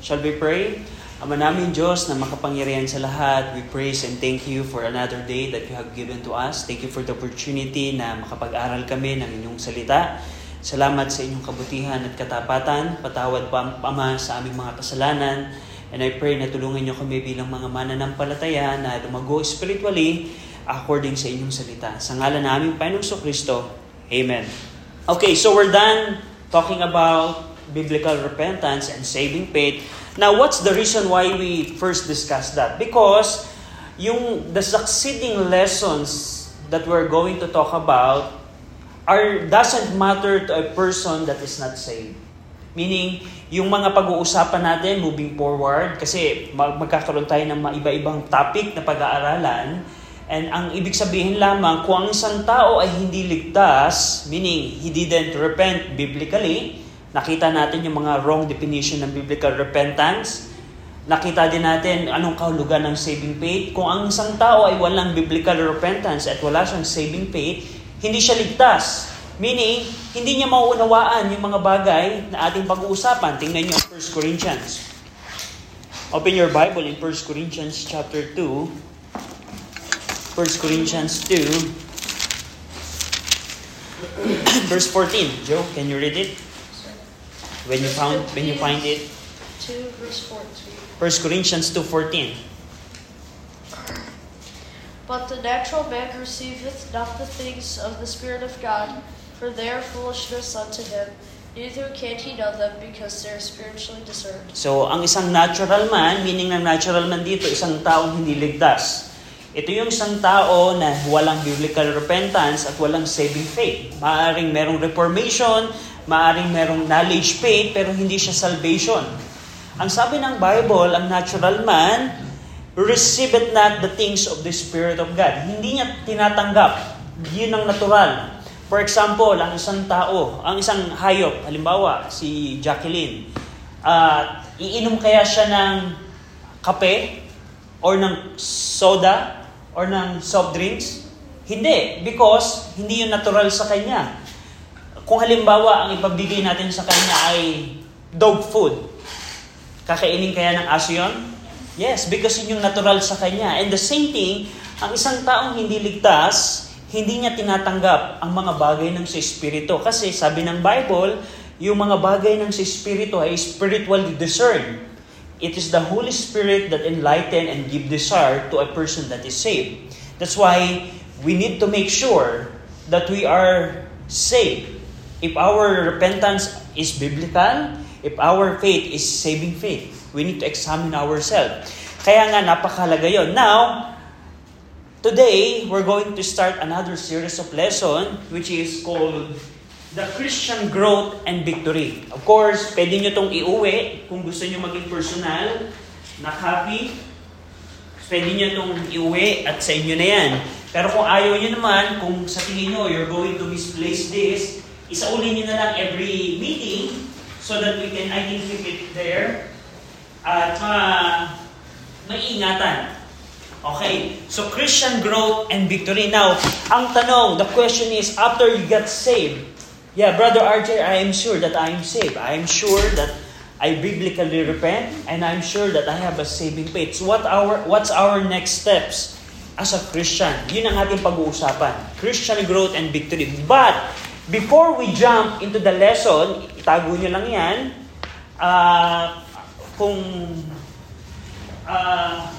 Shall we pray? Ama namin Diyos na makapangyarihan sa lahat, we praise and thank you for another day that you have given to us. Thank you for the opportunity na makapag-aral kami ng inyong salita. Salamat sa inyong kabutihan at katapatan. Patawad pa, Ama, sa aming mga kasalanan. And I pray na tulungan niyo kami bilang mga mananampalataya na lumago spiritually according sa inyong salita. Sa ngalan na aming Panginoong Kristo, Amen. Okay, so we're done talking about biblical repentance and saving faith. Now, what's the reason why we first discussed that? Because yung the succeeding lessons that we're going to talk about are doesn't matter to a person that is not saved. Meaning, yung mga pag-uusapan natin moving forward, kasi magkakaroon tayo ng iba-ibang topic na pag-aaralan, and ang ibig sabihin lamang, kung ang isang tao ay hindi ligtas, meaning he didn't repent biblically, Nakita natin yung mga wrong definition ng biblical repentance. Nakita din natin anong kahulugan ng saving faith. Kung ang isang tao ay walang biblical repentance at wala siyang saving faith, hindi siya ligtas. Meaning, hindi niya mauunawaan yung mga bagay na ating pag-uusapan. Tingnan niyo 1 Corinthians. Open your Bible in 1 Corinthians chapter 2. 1 Corinthians 2. Verse 14. Joe, can you read it? When you found when you find it? 2 verse 14. 1 Corinthians 2:14. But the natural man receiveth not the things of the Spirit of God, for they are foolishness unto him, neither can he know them because they are spiritually discerned. So, ang isang natural man, meaning ng natural man dito, isang taong hindi ligtas. Ito yung isang tao na walang biblical repentance at walang saving faith. Maaring merong reformation, maaring merong knowledge faith, pero hindi siya salvation. Ang sabi ng Bible, ang natural man, receiveth not the things of the Spirit of God. Hindi niya tinatanggap. Yun ang natural. For example, ang isang tao, ang isang hayop, halimbawa, si Jacqueline, uh, iinom kaya siya ng kape or ng soda or ng soft drinks? Hindi, because hindi yun natural sa kanya. Kung halimbawa, ang ipabigay natin sa kanya ay dog food, kakainin kaya ng aso yun? Yes, because yun yung natural sa kanya. And the same thing, ang isang taong hindi ligtas, hindi niya tinatanggap ang mga bagay ng sa Espiritu. Kasi sabi ng Bible, yung mga bagay ng sa Espiritu ay spiritually discerned. It is the Holy Spirit that enlighten and give desire to a person that is saved. That's why we need to make sure that we are saved. If our repentance is biblical, if our faith is saving faith, we need to examine ourselves. Kaya nga napakalaga yon. Now, today, we're going to start another series of lesson which is called the Christian growth and victory. Of course, pwede nyo itong iuwi kung gusto nyo maging personal, na copy. Pwede nyo itong iuwi at sa inyo na yan. Pero kung ayaw nyo naman, kung sa tingin nyo you're going to misplace this, isauli nyo na lang every meeting so that we can, I can keep it there. At uh, maiingatan. Okay, so Christian growth and victory. Now, ang tanong, the question is, after you get saved, Yeah, Brother RJ, I am sure that I am saved. I am sure that I biblically repent and I'm sure that I have a saving faith. So what our what's our next steps as a Christian? Yun ang ating pag-uusapan. Christian growth and victory. But before we jump into the lesson, itago nyo lang yan. Uh, kung uh,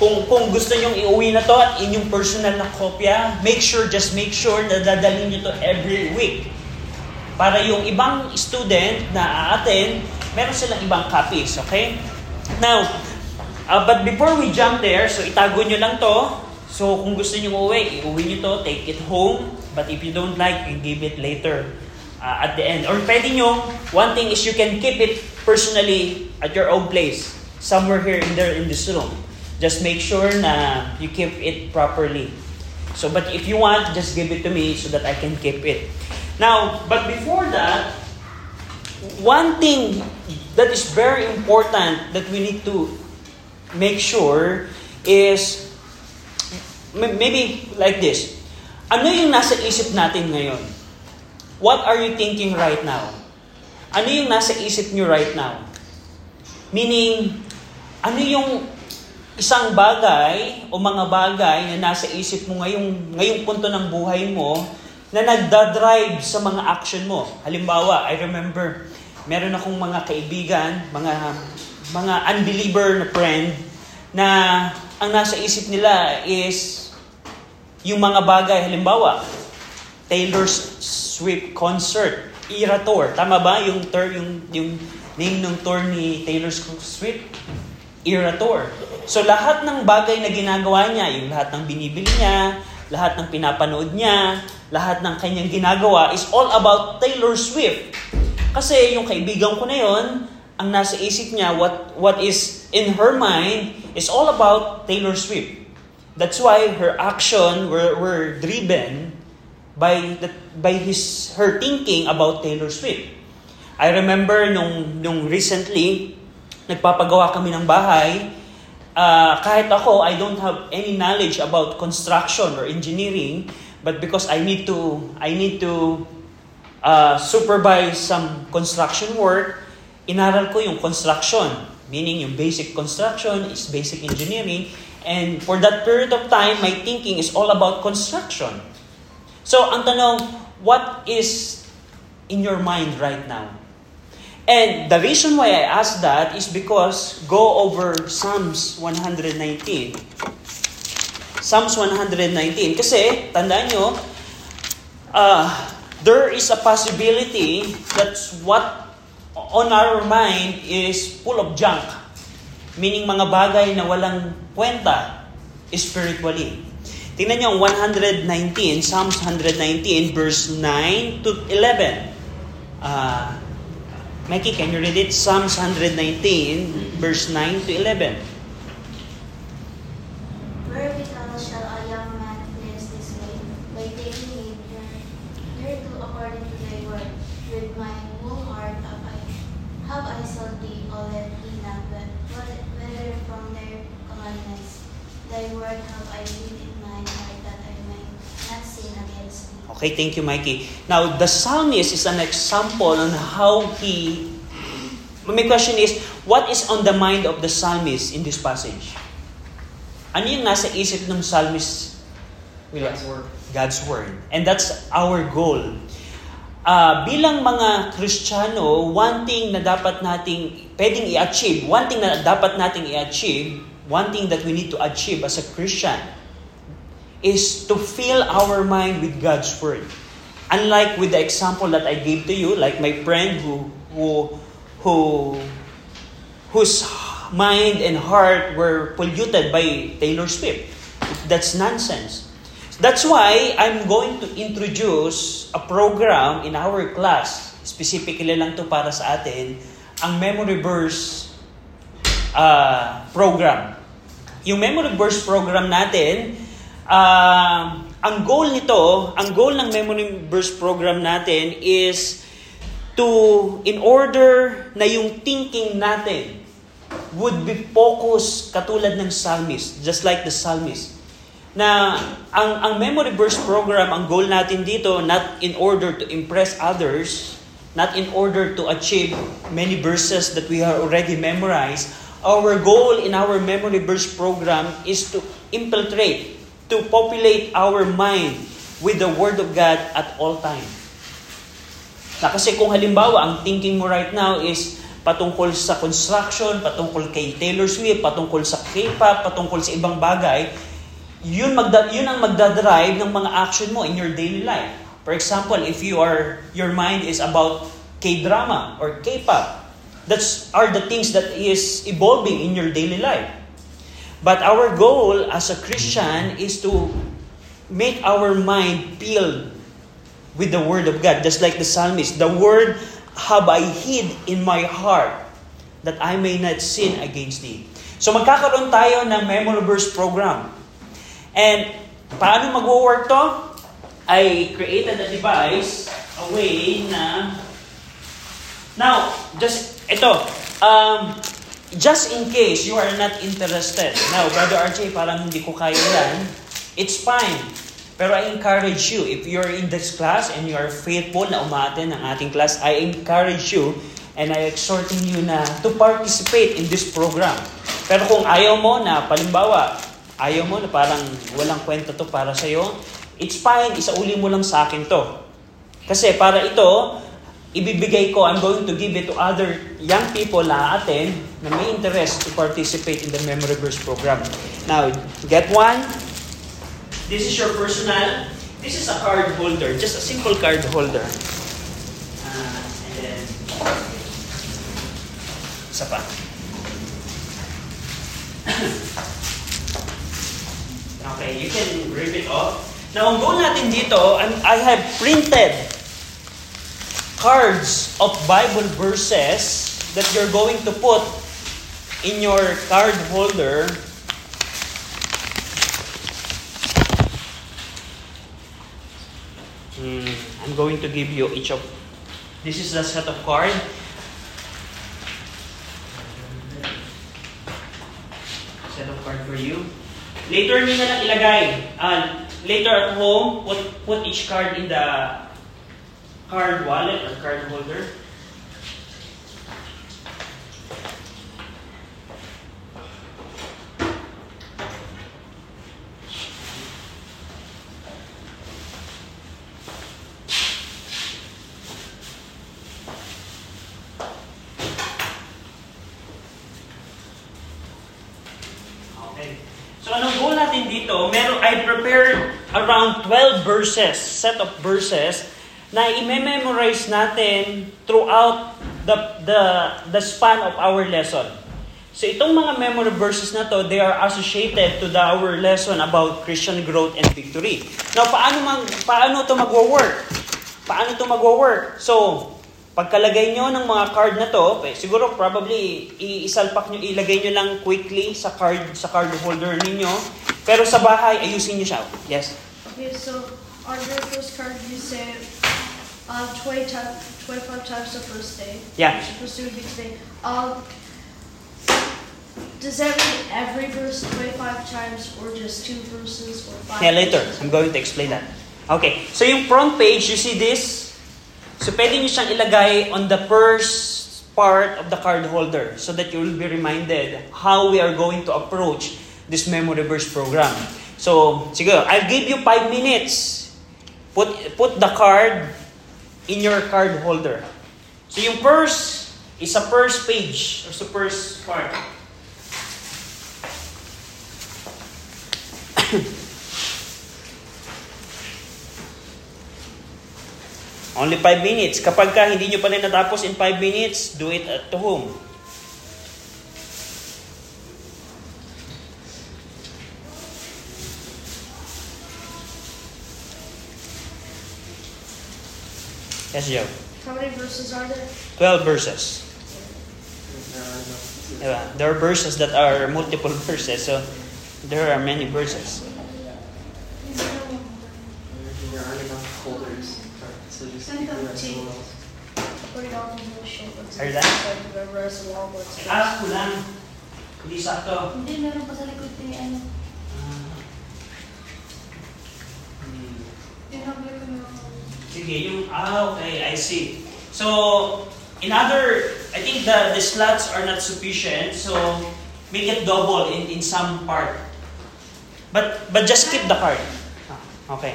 kung, kung gusto nyong iuwi na to at inyong personal na kopya, make sure, just make sure na dadalhin nyo to every week. Para yung ibang student na a-attend, meron silang ibang copies, okay? Now, uh, but before we jump there, so itago nyo lang to. So kung gusto nyo uwi, iuwi nyo to, take it home. But if you don't like, you give it later uh, at the end. Or pwede nyo, one thing is you can keep it personally at your own place. Somewhere here in there in this room. Just make sure na you keep it properly. So, but if you want, just give it to me so that I can keep it. Now, but before that, one thing that is very important that we need to make sure is maybe like this. Ano yung nasa isip natin ngayon? What are you thinking right now? Ano yung nasa isip nyo right now? Meaning, ano yung isang bagay o mga bagay na nasa isip mo ngayong, ngayong punto ng buhay mo na nagdadrive sa mga action mo. Halimbawa, I remember, meron akong mga kaibigan, mga mga unbeliever na friend na ang nasa isip nila is yung mga bagay, halimbawa, Taylor Swift concert, Era Tour. Tama ba yung term, yung, yung name ng tour ni Taylor Swift? Era Tour. So lahat ng bagay na ginagawa niya, yung lahat ng binibili niya, lahat ng pinapanood niya, lahat ng kanyang ginagawa is all about Taylor Swift. Kasi yung kaibigan ko na yon, ang nasa isip niya, what, what is in her mind is all about Taylor Swift. That's why her action were, were driven by the, by his her thinking about Taylor Swift. I remember nung nung recently nagpapagawa kami ng bahay, uh, kahit ako I don't have any knowledge about construction or engineering, but because I need to I need to uh, supervise some construction work, inaral ko yung construction, meaning yung basic construction is basic engineering And for that period of time, my thinking is all about construction. So, ang tanong, what is in your mind right now? And the reason why I ask that is because go over Psalms 119. Psalms 119. Kasi, tandaan nyo, uh, there is a possibility that what on our mind is full of junk. Meaning mga bagay na walang kwenta spiritually. Tingnan niyo ang 119, Psalms 119, verse 9 to 11. Uh, Mikey, can you read it? Psalms 119, verse 9 to 11. Wherewithal shall a young man finish his way? By taking heed thereto according to thy word. With my whole heart have I, have I sought thee, O let me not whether from their commandments. Thy word have I hid in mine heart that I may not sin against thee. Okay, thank you, Mikey. Now, the psalmist is an example on how he... My question is, what is on the mind of the psalmist in this passage? Ano yung nasa isip ng psalmist? God's word. God's word. And that's our goal. Uh, bilang mga Kristiyano, one thing na dapat nating pwedeng i-achieve, one thing na dapat nating i-achieve, one thing that we need to achieve as a Christian is to fill our mind with God's word. Unlike with the example that I gave to you, like my friend who who who whose mind and heart were polluted by Taylor Swift. That's nonsense. That's why I'm going to introduce a program in our class, specifically lang to para sa atin, ang memory verse uh, program. Yung memory verse program natin, uh, ang goal nito, ang goal ng memory verse program natin is to, in order na yung thinking natin would be focused katulad ng psalmist, just like the psalmist. Na ang, ang memory verse program, ang goal natin dito, not in order to impress others, not in order to achieve many verses that we have already memorized. Our goal in our memory verse program is to infiltrate, to populate our mind with the Word of God at all time. Na kasi kung halimbawa, ang thinking mo right now is patungkol sa construction, patungkol kay Taylor Swift, patungkol sa K-pop, patungkol sa ibang bagay, yun, magda, yun ang magdadrive ng mga action mo in your daily life. For example, if you are your mind is about K-drama or K-pop, that's are the things that is evolving in your daily life. But our goal as a Christian is to make our mind filled with the Word of God, just like the psalmist. The Word have I hid in my heart that I may not sin against thee. So magkakaroon tayo ng memory verse program. And paano mag-work to? I created a device, a way na Now, just ito, um, just in case you are not interested. Now, Brother RJ, parang hindi ko kaya yan. It's fine. Pero I encourage you, if you're in this class and you are faithful na umaten ng ating class, I encourage you and I exhorting you na to participate in this program. Pero kung ayaw mo na, palimbawa, ayaw mo na parang walang kwenta to para sa'yo, it's fine, isauli mo lang sa akin to. Kasi para ito, ibibigay ko, I'm going to give it to other young people na atin na may interest to participate in the Memory Verse program. Now, get one. This is your personal. This is a card holder, just a simple card holder. Uh, and then, isa pa. okay, you can rip it off. Now, ang goal natin dito, I'm- I have printed cards of Bible verses that you're going to put in your card holder. Hmm, I'm going to give you each of. This is the set of card. Set of card for you. Later nyo na lang ilagay. Uh, later at home, put, put each card in the card wallet or card holder. So anong goal natin dito? Meron, I prepared around 12 verses, set of verses, na i-memorize natin throughout the, the, the span of our lesson. So itong mga memory verses na to, they are associated to the, our lesson about Christian growth and victory. Now, paano, mag, paano to magwo-work? Paano to magwo-work? So, pagkalagay nyo ng mga card na to, eh, siguro probably iisalpak nyo, ilagay nyo lang quickly sa card sa card holder ninyo. Pero sa bahay, ayusin nyo siya. Yes? Okay, so on your first card you say uh, 20 times, 25 times the first day. Yeah. Pursue each day. Um, does that mean every verse 25 times or just two verses or five? Yeah, later. verses? I'm going to explain that. Okay. So yung front page, you see this? So pwede nyo siyang ilagay on the first part of the card holder so that you will be reminded how we are going to approach this memory verse program. So, siguro, I'll give you five minutes. Put, put the card in your card holder. So yung first is sa first page or sa first part. Only 5 minutes. Kapag ka hindi nyo pa rin natapos in 5 minutes, do it at home. Yes, Joe. How many verses are there? 12 verses. Diba? There are verses that are multiple verses, so there are many verses. There aren't enough holders, so just keep the rest of those. Put it on the short ones. Are you done? So I can memorize the long ones. Ah, kulang. Hindi sakto. Hindi, meron pa sa likod ni ano. Hmm. Tinabay ko na Sige, yung, ah, okay, I see. So, in other, I think the, the slots are not sufficient, so make it double in, in some part. But, but just keep the card. Ah, Okay.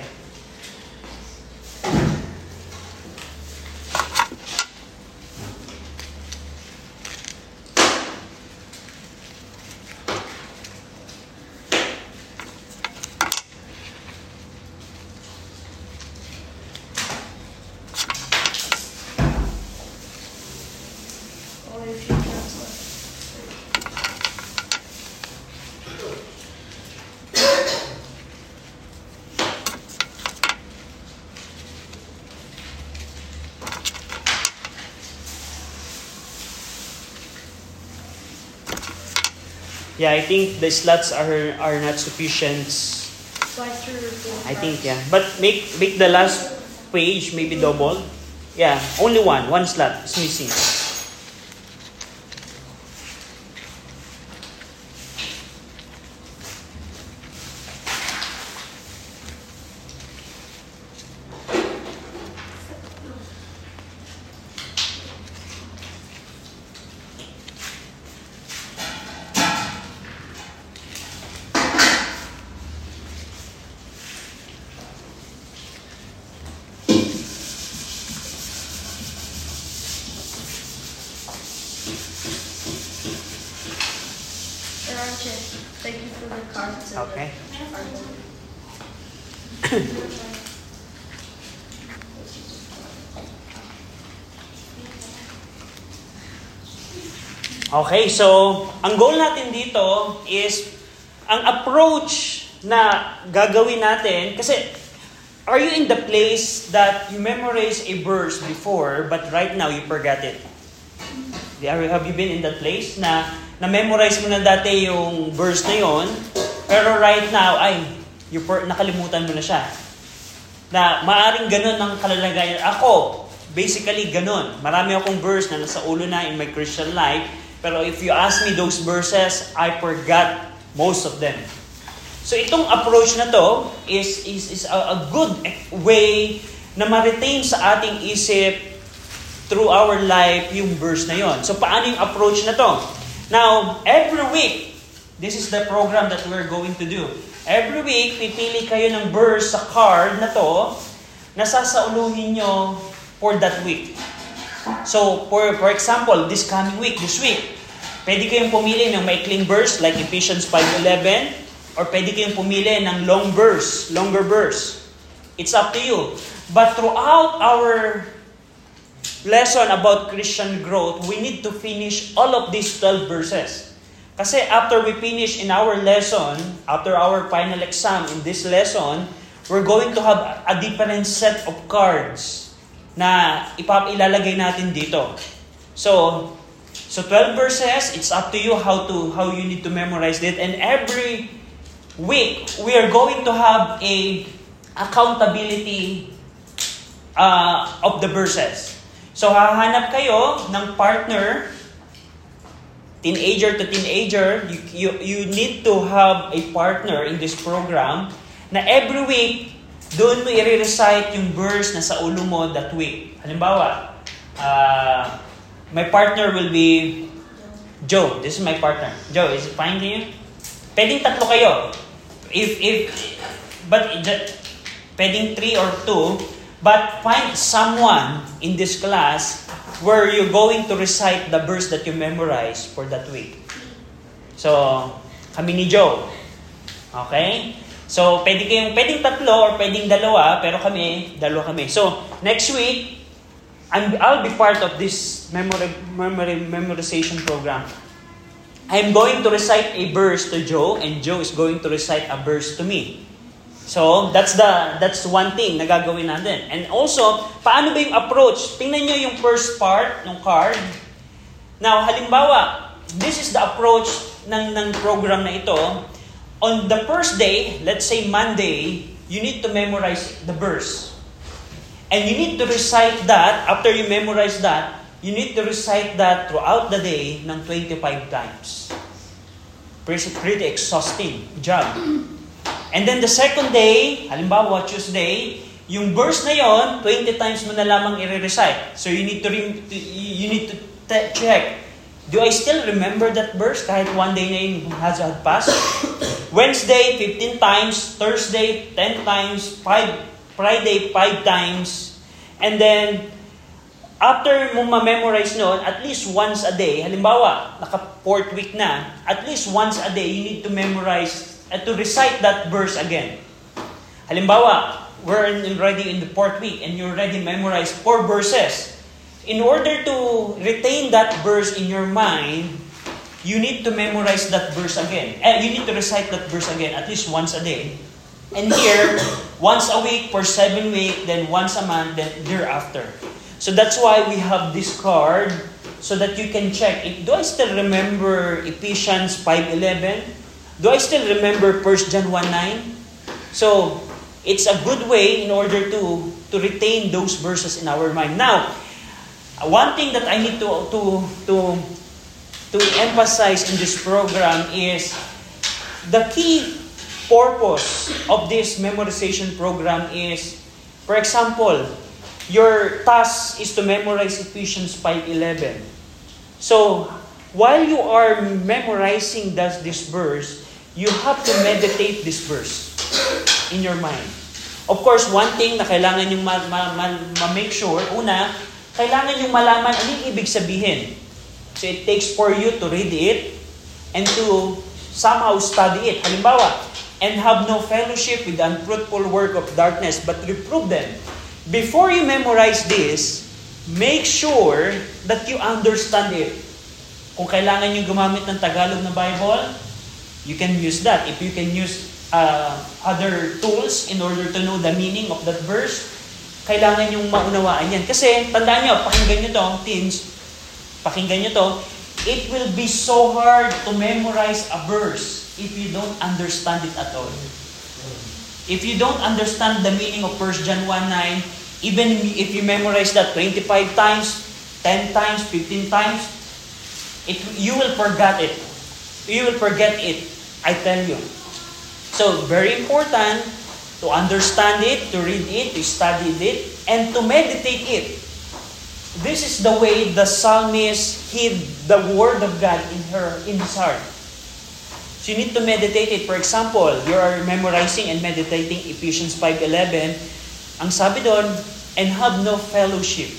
Only a few cards left. Yeah, I think the slots are are not sufficient. I think yeah. But make make the last page maybe double. Yeah, only one. One slot is missing. There are two. Thank you for the cards. and the Okay. cardboard. Okay, so ang goal natin dito is ang approach na gagawin natin kasi are you in the place that you memorize a verse before but right now you forgot it? Have you- been in that place na na-memorize mo na dati yung verse na yon pero right now ay you for, nakalimutan mo na siya? Na maaring ganun ang kalalagayan. Ako, basically ganun. Marami akong verse na nasa ulo na in my Christian life. Pero if you ask me those verses, I forgot most of them. So itong approach na to is, is, is a, a good way na ma-retain sa ating isip through our life yung verse na yon. So paano yung approach na to? Now, every week, this is the program that we're going to do. Every week, pipili kayo ng verse sa card na to na sasauluhin nyo for that week. So, for, for example, this coming week, this week, pwede kayong pumili ng maikling verse like Ephesians 5.11 or pwede kayong pumili ng long verse, longer verse. It's up to you. But throughout our lesson about Christian growth, we need to finish all of these 12 verses. Kasi after we finish in our lesson, after our final exam in this lesson, we're going to have a different set of cards na ipapilalagay natin dito. So, so 12 verses, it's up to you how to how you need to memorize it and every week we are going to have a accountability uh, of the verses. So hahanap kayo ng partner, teenager to teenager, you, you, you need to have a partner in this program na every week, doon mo i-recite yung verse na sa ulo mo that week. Halimbawa, uh, my partner will be Joe. This is my partner. Joe, is it fine to you? Pwedeng tatlo kayo. If, if, but, pwedeng three or two, but find someone in this class where you're going to recite the verse that you memorize for that week. So, kami ni Joe. Okay? So, pwede kayong, pwedeng tatlo or pwedeng dalawa, pero kami, dalawa kami. So, next week, I'm, I'll be part of this memory, memory, memorization program. I'm going to recite a verse to Joe, and Joe is going to recite a verse to me. So, that's the that's one thing na gagawin natin. And also, paano ba yung approach? Tingnan nyo yung first part ng card. Now, halimbawa, this is the approach ng, ng program na ito. On the first day, let's say Monday, you need to memorize the verse. And you need to recite that, after you memorize that, you need to recite that throughout the day ng 25 times. Pretty, pretty exhausting job. And then the second day, halimbawa Tuesday, yung verse na yon, 20 times mo na lamang i-recite. So you need to re- you need to te- check. Do I still remember that verse kahit one day na yun has had passed? Wednesday, 15 times. Thursday, 10 times. Five, Friday, 5 times. And then, after mo ma-memorize noon, at least once a day, halimbawa, naka fourth week na, at least once a day, you need to memorize, at to recite that verse again. Halimbawa, we're already in the fourth week and you already memorized four verses. In order to retain that verse in your mind, you need to memorize that verse again. Eh, you need to recite that verse again at least once a day. And here, once a week for seven weeks, then once a month, then thereafter. So that's why we have this card so that you can check. Do I still remember Ephesians 5.11? Do I still remember 1 John 1.9? So, it's a good way in order to, to retain those verses in our mind. Now, one thing that I need to, to, to, to emphasize in this program is the key purpose of this memorization program is, for example, your task is to memorize Ephesians 5.11. So, while you are memorizing that, this verse, you have to meditate this verse in your mind. Of course, one thing na kailangan yung ma- ma- ma- ma-make sure, una, kailangan yung malaman ano yung ibig sabihin. So it takes for you to read it and to somehow study it. Halimbawa, and have no fellowship with the unfruitful work of darkness, but reprove them. Before you memorize this, make sure that you understand it. Kung kailangan yung gumamit ng Tagalog na Bible, you can use that. If you can use uh, other tools in order to know the meaning of that verse, kailangan yung maunawaan yan. Kasi, tandaan nyo, pakinggan nyo to, teens, pakinggan nyo to, it will be so hard to memorize a verse if you don't understand it at all. If you don't understand the meaning of 1 John 1.9, even if you memorize that 25 times, 10 times, 15 times, it, you will forget it. You will forget it, I tell you. So, very important to understand it, to read it, to study it, and to meditate it. This is the way the psalmist hid the word of God in her in his heart. So you need to meditate it. For example, you are memorizing and meditating Ephesians 5.11. Ang sabi doon, and have no fellowship.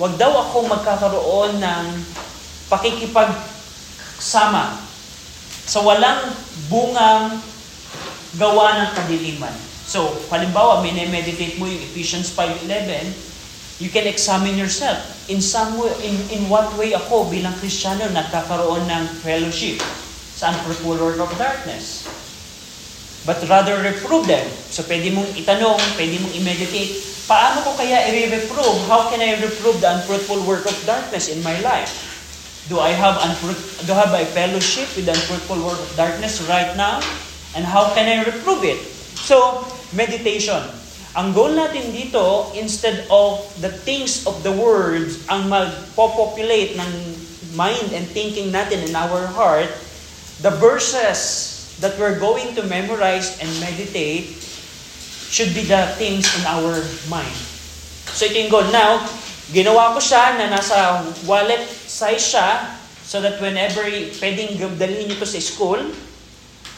Huwag daw akong magkakaroon ng pakikipagsama sa walang bungang gawa ng kadiliman. So, halimbawa, minimeditate mo yung Ephesians 5.11, you can examine yourself. In some way, in, in what way ako bilang Kristiyano nagkakaroon ng fellowship sa unfruitful work of darkness. But rather reprove them. So pwede mong itanong, pwede mong i-meditate, paano ko kaya i-reprove? How can I reprove the unfruitful work of darkness in my life? Do I have unfruit, do I have a fellowship with the unfruitful work of darkness right now? And how can I reprove it? So, meditation. Ang goal natin dito, instead of the things of the words ang magpopopulate ng mind and thinking natin in our heart, the verses that we're going to memorize and meditate should be the things in our mind. So ito yung goal. Now, ginawa ko siya na nasa wallet size siya so that whenever pwedeng dalhin nyo to sa school,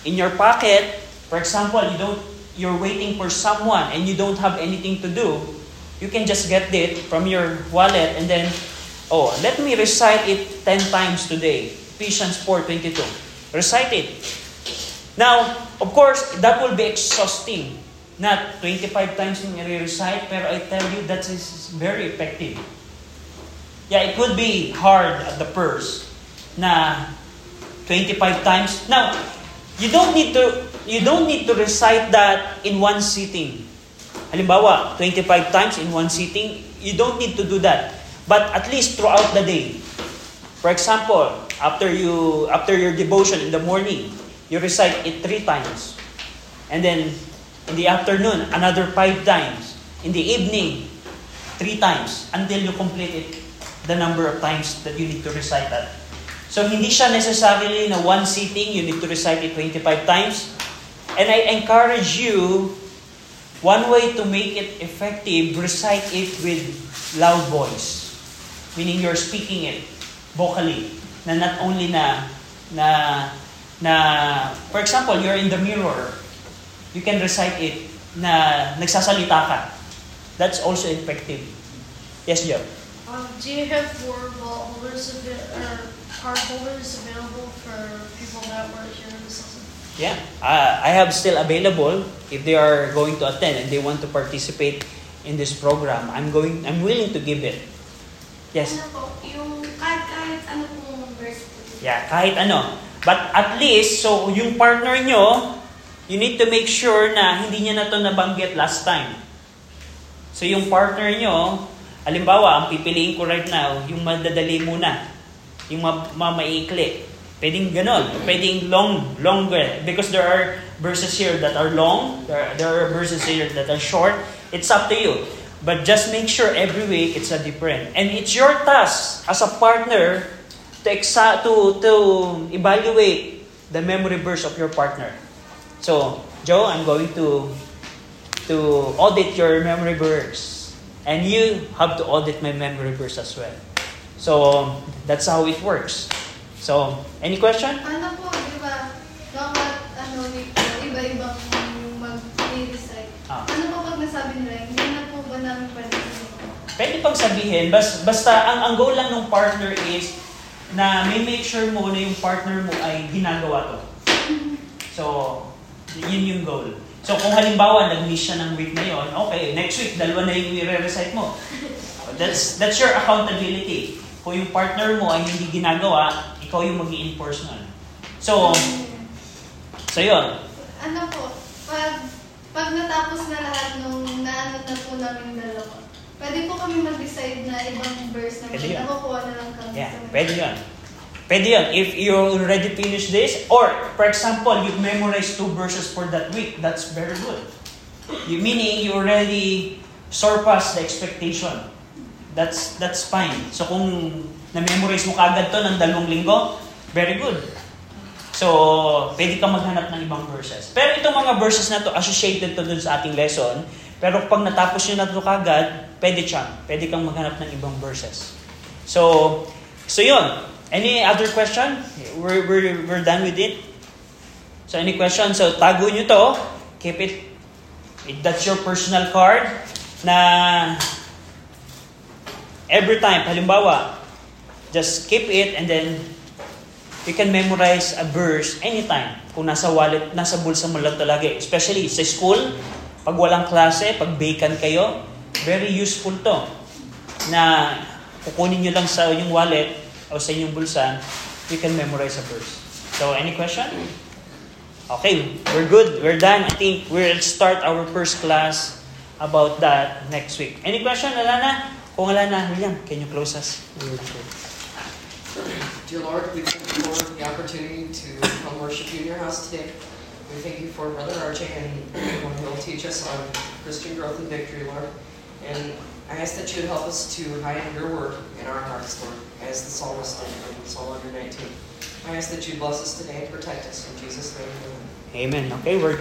in your pocket, for example, you don't you're waiting for someone and you don't have anything to do, you can just get it from your wallet and then, oh, let me recite it 10 times today. Ephesians 4.22. Recite it. Now, of course, that will be exhausting. Not 25 times yung i-recite, pero I tell you, that is very effective. Yeah, it would be hard at the first na 25 times. Now, you don't need to you don't need to recite that in one sitting. Halimbawa, 25 times in one sitting, you don't need to do that. But at least throughout the day. For example, after you after your devotion in the morning, you recite it three times. And then in the afternoon, another five times. In the evening, three times until you complete it the number of times that you need to recite that. So hindi siya necessarily na one sitting, you need to recite it 25 times. And I encourage you, one way to make it effective, recite it with loud voice. Meaning you're speaking it vocally. Na not only na, na, na, for example, you're in the mirror, you can recite it na nagsasalita ka. That's also effective. Yes, Joe? Um, do you have more vault holders or card holders available for people that were here in this lesson? Yeah, uh, I have still available if they are going to attend and they want to participate in this program. I'm going. I'm willing to give it. Yes. Ano po, yung kahit, kahit ano po. Yeah, kahit ano. But at least, so yung partner nyo, you need to make sure na hindi niya na to nabanggit last time. So yung partner nyo, alimbawa, ang pipiliin ko right now, yung madadali muna. Yung ma- ma- maiikli. Pwedeng ganon. Pwedeng long, longer. Because there are verses here that are long. There there are verses here that are short. It's up to you. But just make sure every week it's a different. And it's your task as a partner to, exa- to, to evaluate the memory verse of your partner. So, Joe, I'm going to to audit your memory verse. And you have to audit my memory verse as well. So, that's how it works. So, any question? Ano po, di ba, dapat, ano, iba-ibang mag-recite. Ah. Ano po pag nasabi nila, hindi na po ba namin pwede Pwede pang sabihin, bas, basta ang, ang goal lang ng partner is na may make sure mo na yung partner mo ay ginagawa to. So, yun yung goal. So, kung halimbawa, nag-miss siya ng week na yon, okay, next week, dalawa na yung i-recite mo. That's, that's your accountability. Kung yung partner mo ay hindi ginagawa, ikaw yung mag enforce nun. So, so yun. Ano po, pag, pag natapos na lahat nung naano na po namin dalawa, pwede po kami mag-decide na ibang verse naman. Pwede yan. Nakukuha na lang kami. Yeah, sa- pwede yun. Pwede yun. If you already finish this, or, for example, you've memorized two verses for that week, that's very good. You, meaning, you already surpass the expectation. That's that's fine. So, kung na-memorize mo kagad to ng dalawang linggo, very good. So, pwede ka maghanap ng ibang verses. Pero itong mga verses na to, associated to dun sa ating lesson. Pero pag natapos nyo na to kagad, pwede siya. Pwede kang maghanap ng ibang verses. So, so yun. Any other question? We're, we're, we're done with it? So, any question? So, tago nyo to. Keep it. That's your personal card na every time, halimbawa, just keep it and then you can memorize a verse anytime. Kung nasa wallet, nasa bulsa mo lang talaga. Especially sa school, pag walang klase, pag vacant kayo, very useful to. Na kukunin nyo lang sa inyong wallet o sa inyong bulsa, you can memorize a verse. So, any question? Okay, we're good. We're done. I think we'll start our first class about that next week. Any question, Alana? Kung Alana, William, can you close us? Dear Lord, we thank you for the opportunity to come worship you in your house today. We thank you for Brother RJ and what he'll teach us on Christian growth and victory, Lord. And I ask that you would help us to hide your word in our hearts, Lord, as the psalmist did in Psalm 119. I ask that you bless us today and protect us. In Jesus' name, amen. Amen. Okay, we're